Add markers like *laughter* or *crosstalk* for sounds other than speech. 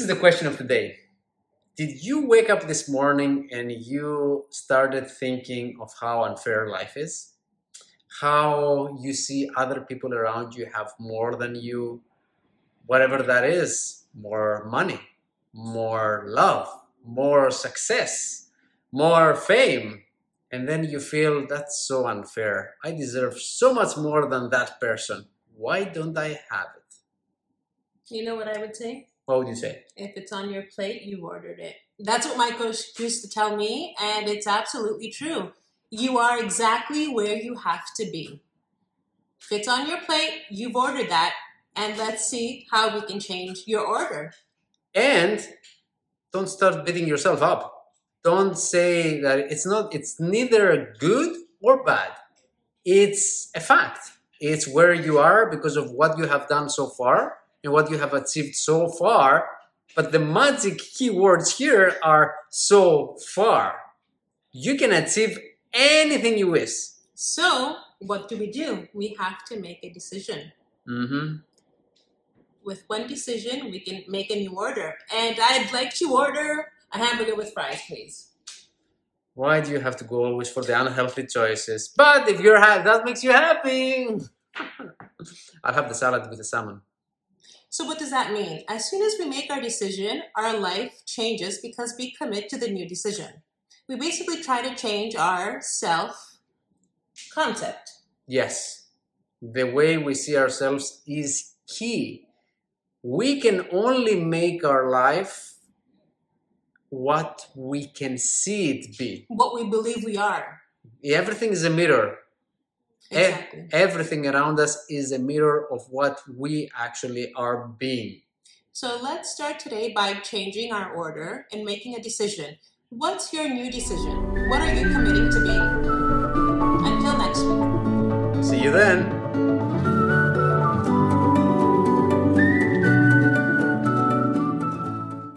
is the question of the day. Did you wake up this morning and you started thinking of how unfair life is? How you see other people around you have more than you, whatever that is more money, more love, more success, more fame. And then you feel that's so unfair. I deserve so much more than that person. Why don't I have it? You know what I would say? What would you say? If it's on your plate, you've ordered it. That's what my coach used to tell me, and it's absolutely true. You are exactly where you have to be. If it's on your plate, you've ordered that, and let's see how we can change your order. And don't start beating yourself up. Don't say that it's not, it's neither good or bad. It's a fact. It's where you are because of what you have done so far and what you have achieved so far. But the magic keywords here are so far. You can achieve anything you wish. So, what do we do? We have to make a decision. Mm-hmm. With one decision, we can make a new order. And I'd like to order a hamburger with fries, please. Why do you have to go always for the unhealthy choices? But if you're ha- that makes you happy, *laughs* I'll have the salad with the salmon. So, what does that mean? As soon as we make our decision, our life changes because we commit to the new decision. We basically try to change our self concept. Yes, the way we see ourselves is key. We can only make our life what we can see it be. What we believe we are. Everything is a mirror. E- everything around us is a mirror of what we actually are being. So, let's start today by changing our order and making a decision. What's your new decision? What are you committing to be? Until next week. See you then.